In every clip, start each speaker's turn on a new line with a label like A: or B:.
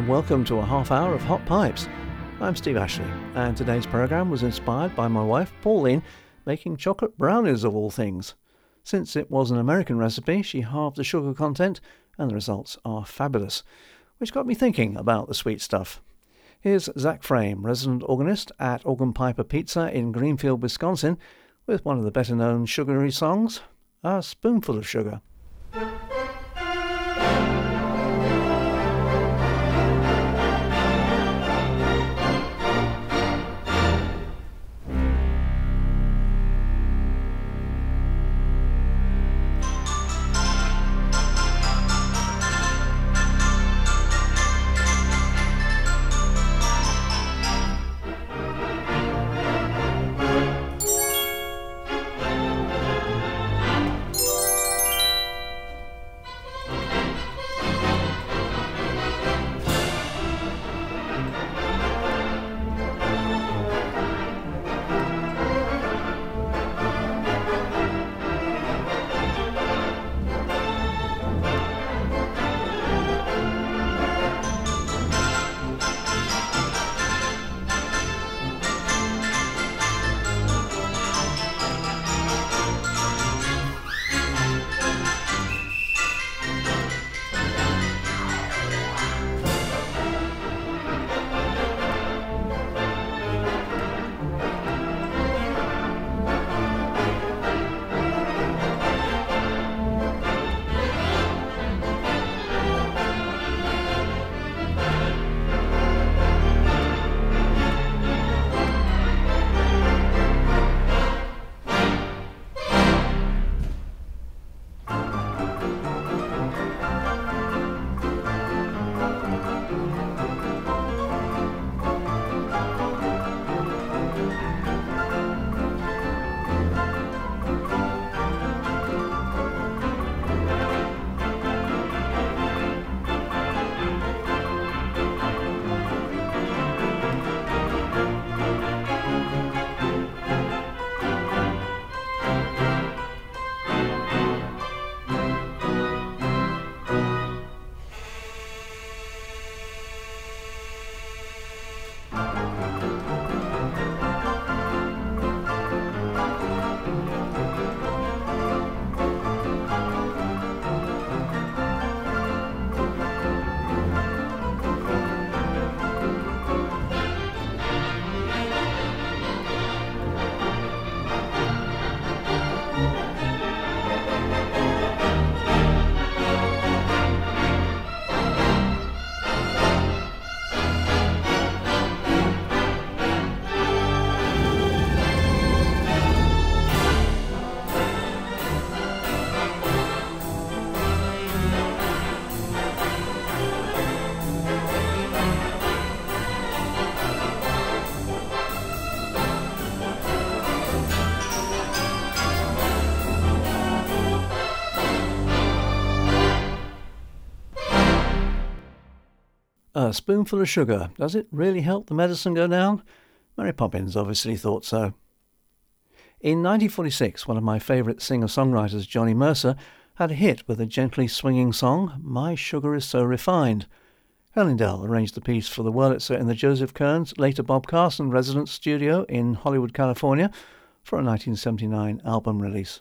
A: and welcome to a half hour of Hot Pipes. I'm Steve Ashley, and today's programme was inspired by my wife, Pauline, making chocolate brownies of all things. Since it was an American recipe, she halved the sugar content, and the results are fabulous, which got me thinking about the sweet stuff. Here's Zach Frame, resident organist at Organ Piper Pizza in Greenfield, Wisconsin, with one of the better known sugary songs, A Spoonful of Sugar. A spoonful of sugar. Does it really help the medicine go down? Mary Poppins obviously thought so. In 1946, one of my favourite singer songwriters, Johnny Mercer, had a hit with a gently swinging song, My Sugar Is So Refined. Helen arranged the piece for the Wurlitzer in the Joseph Kearns, later Bob Carson residence studio in Hollywood, California, for a 1979 album release.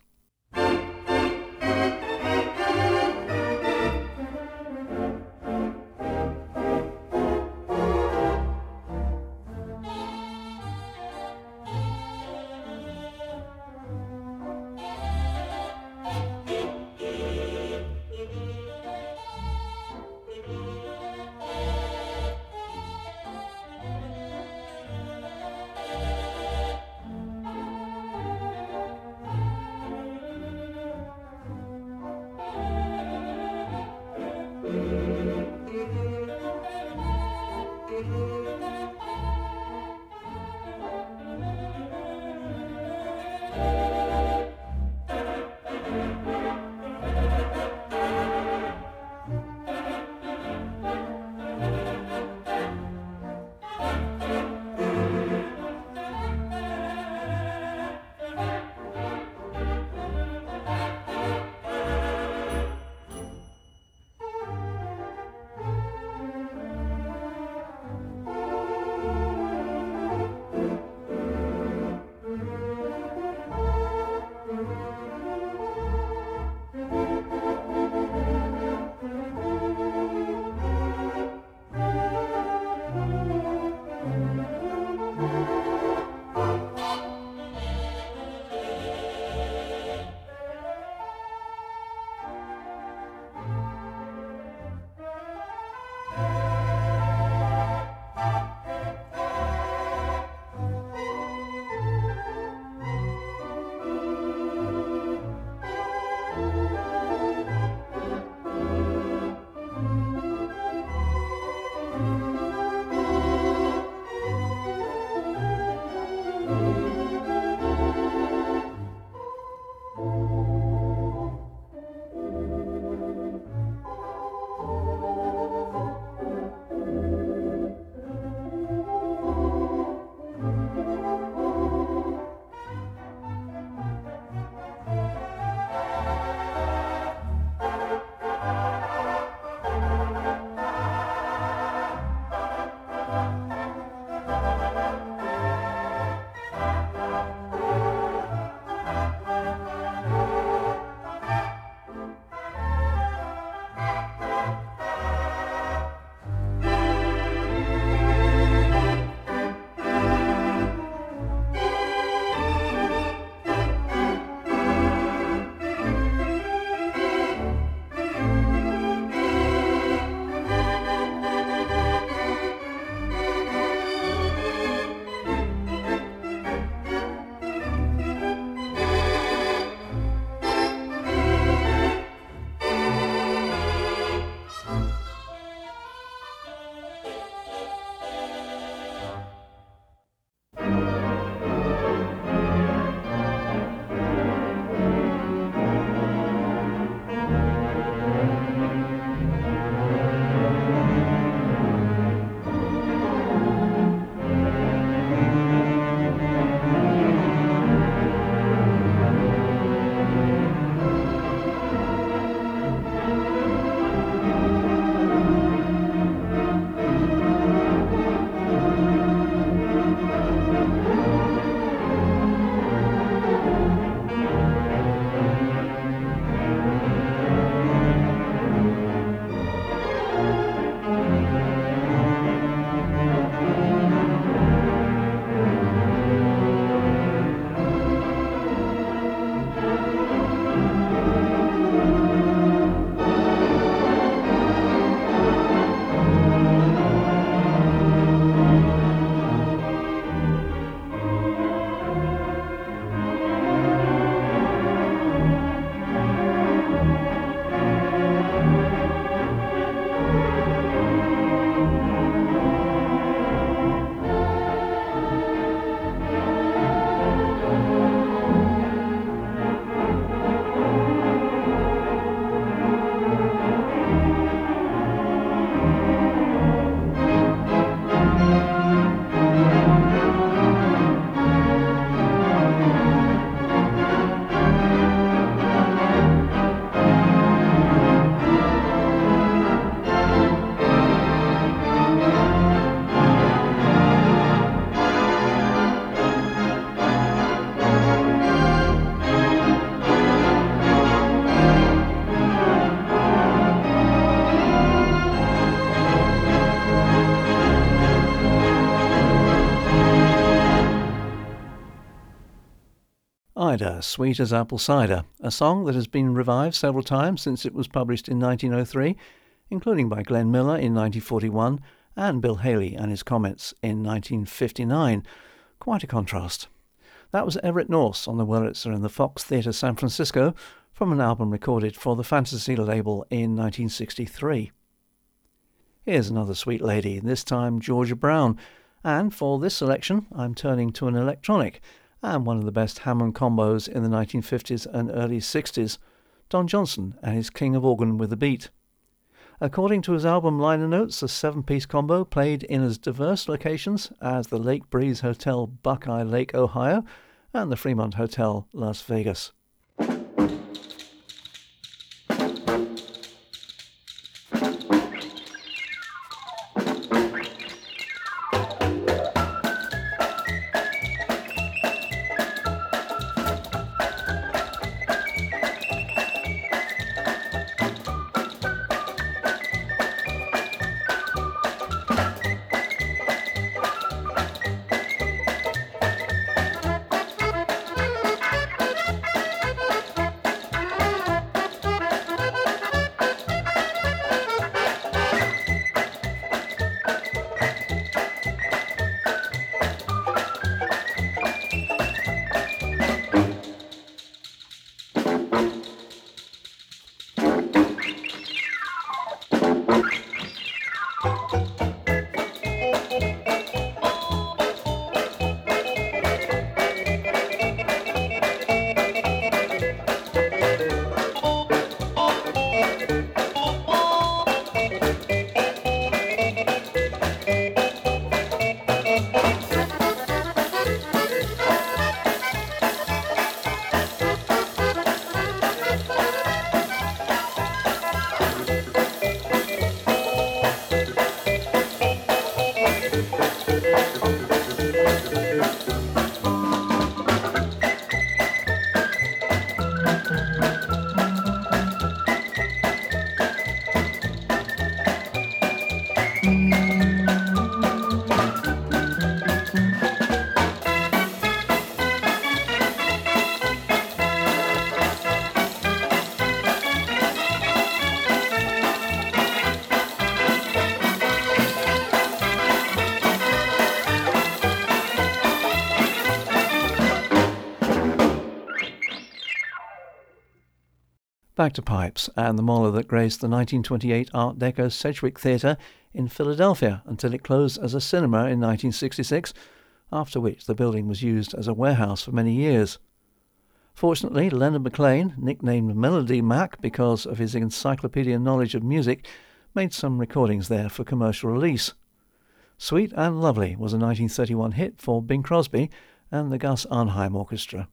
A: Ida, Sweet as Apple Cider, a song that has been revived several times since it was published in 1903, including by Glenn Miller in 1941 and Bill Haley and his Comets in 1959. Quite a contrast. That was Everett Nourse on the Wurlitzer in the Fox Theatre San Francisco from an album recorded for the Fantasy label in 1963. Here's another sweet lady, this time Georgia Brown, and for this selection I'm turning to an electronic and one of the best Hammond combos in the 1950s and early 60s, Don Johnson and his King of Organ with a Beat. According to his album liner notes, the seven piece combo played in as diverse locations as the Lake Breeze Hotel, Buckeye Lake, Ohio, and the Fremont Hotel, Las Vegas. Back to pipes and the Möller that graced the 1928 Art Deco Sedgwick Theatre in Philadelphia until it closed as a cinema in 1966, after which the building was used as a warehouse for many years. Fortunately, Leonard MacClain, nicknamed Melody Mac because of his encyclopedia knowledge of music, made some recordings there for commercial release. Sweet and Lovely was a 1931 hit for Bing Crosby and the Gus Arnheim Orchestra.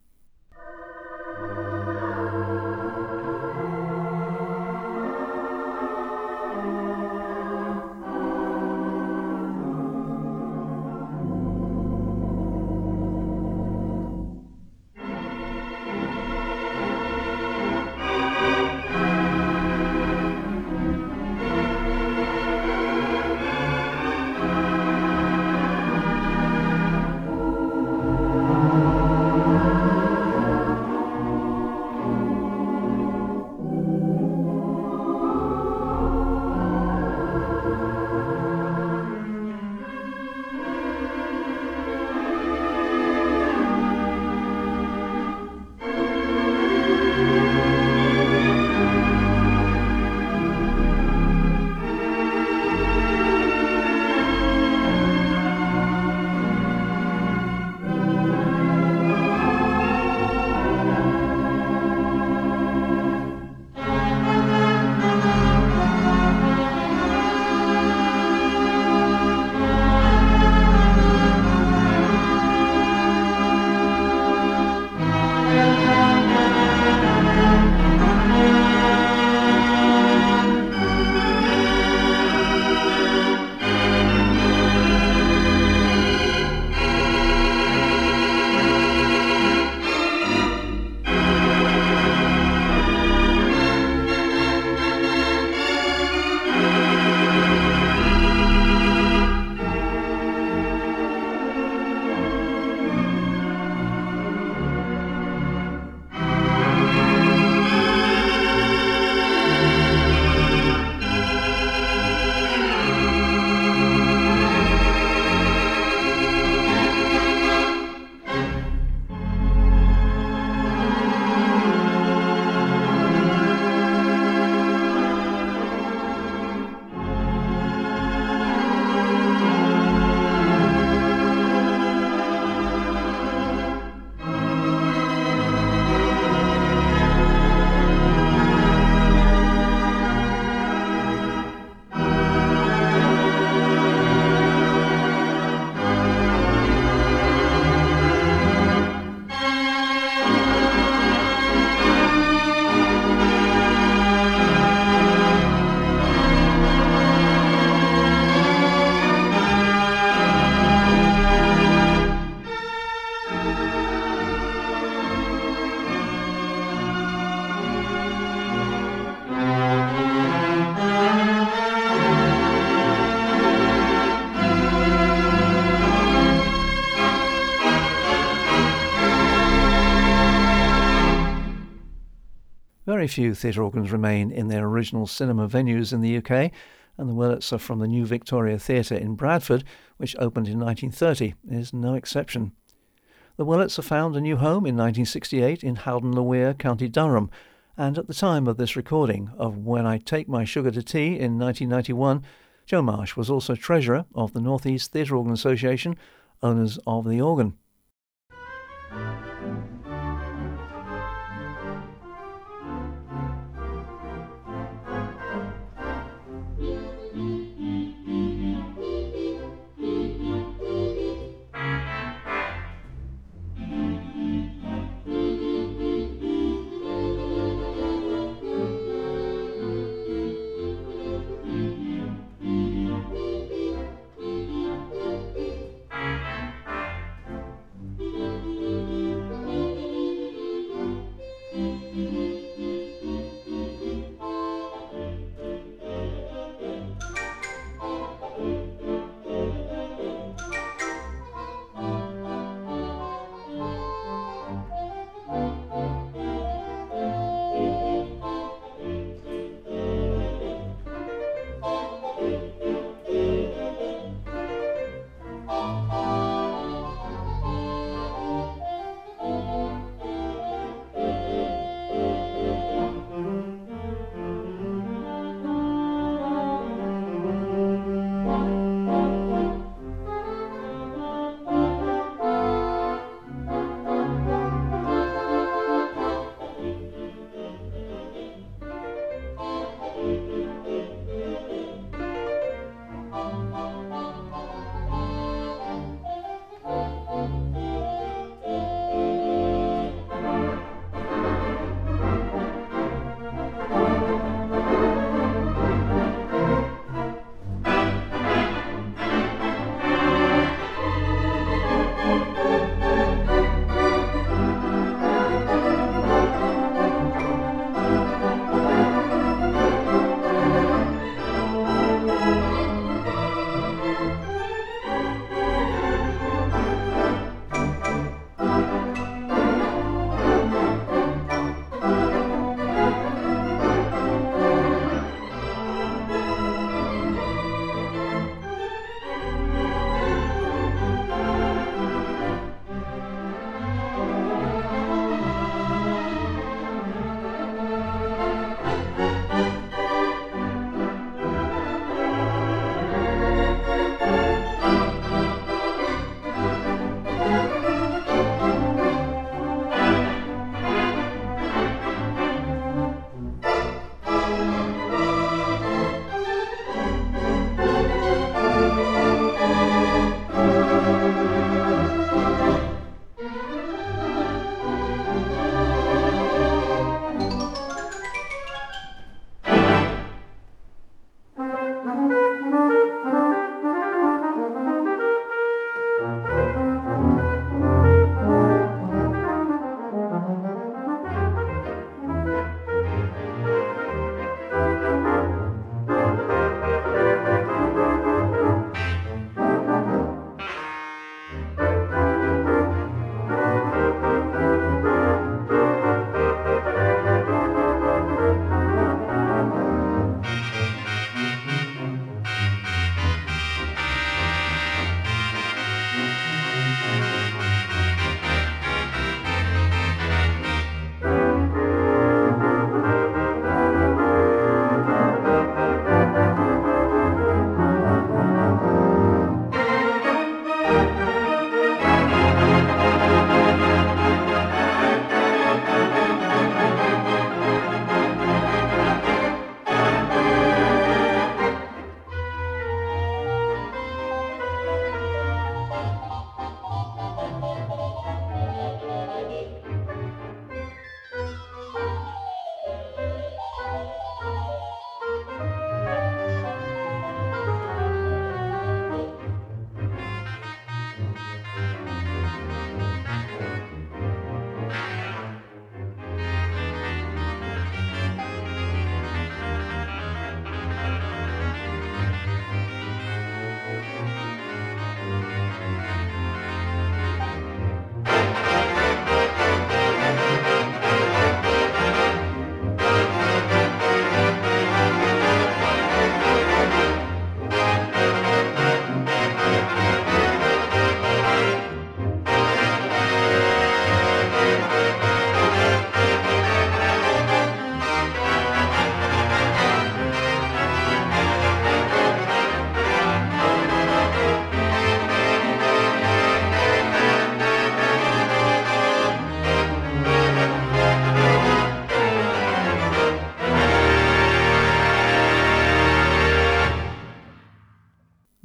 A: Very few theatre organs remain in their original cinema venues in the UK, and the Wurlitzer from the New Victoria Theatre in Bradford, which opened in 1930, is no exception. The Wurlitzer found a new home in 1968 in Howden-le-Wear, County Durham, and at the time of this recording of When I Take My Sugar to Tea in 1991, Joe Marsh was also treasurer of the North East Theatre Organ Association, owners of the organ.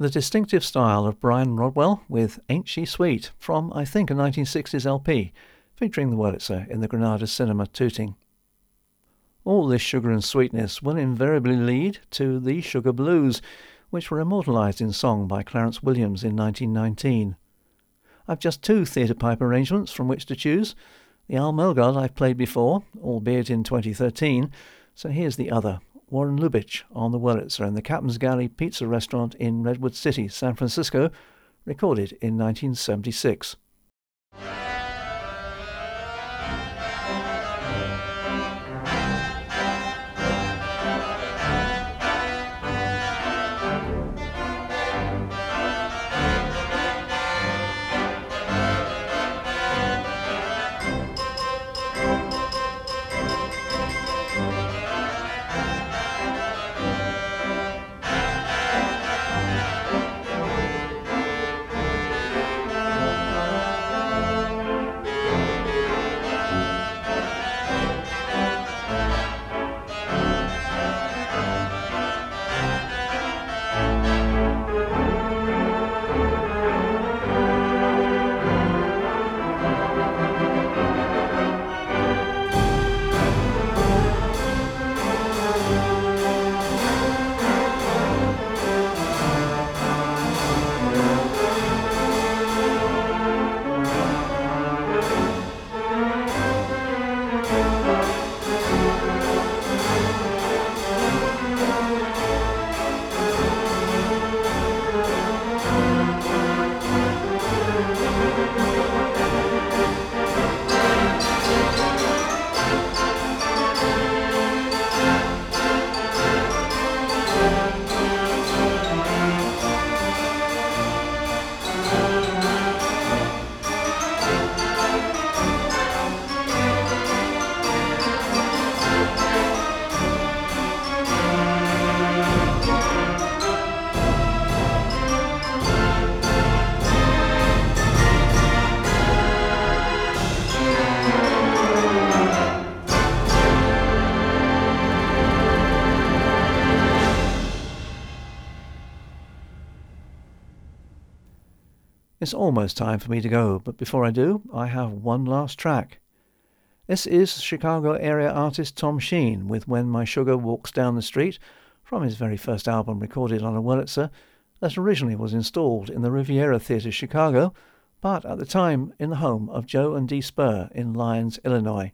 A: The distinctive style of Bryan Rodwell with Ain't She Sweet from, I think, a 1960s LP featuring the Wurlitzer uh, in the Granada cinema Tooting. All this sugar and sweetness will invariably lead to the Sugar Blues, which were immortalised in song by Clarence Williams in 1919. I've just two theatre pipe arrangements from which to choose. The Al Melgard I've played before, albeit in 2013, so here's the other, Warren Lubich on the Wurlitzer and the Captain's Galley Pizza Restaurant in Redwood City, San Francisco, recorded in 1976. It's almost time for me to go, but before I do, I have one last track. This is Chicago area artist Tom Sheen with When My Sugar Walks Down the Street from his very first album recorded on a Wurlitzer that originally was installed in the Riviera Theatre Chicago, but at the time in the home of Joe and Dee Spur in Lyons, Illinois.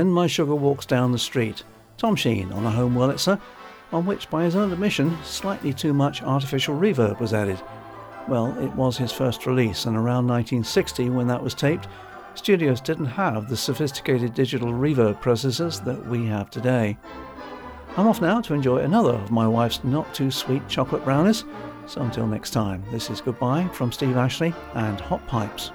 A: When My Sugar Walks Down the Street, Tom Sheen on a home Wurlitzer, on which, by his own admission, slightly too much artificial reverb was added. Well, it was his first release, and around 1960, when that was taped, studios didn't have the sophisticated digital reverb processors that we have today. I'm off now to enjoy another of my wife's not too sweet chocolate brownies. So until next time, this is goodbye from Steve Ashley and Hot Pipes.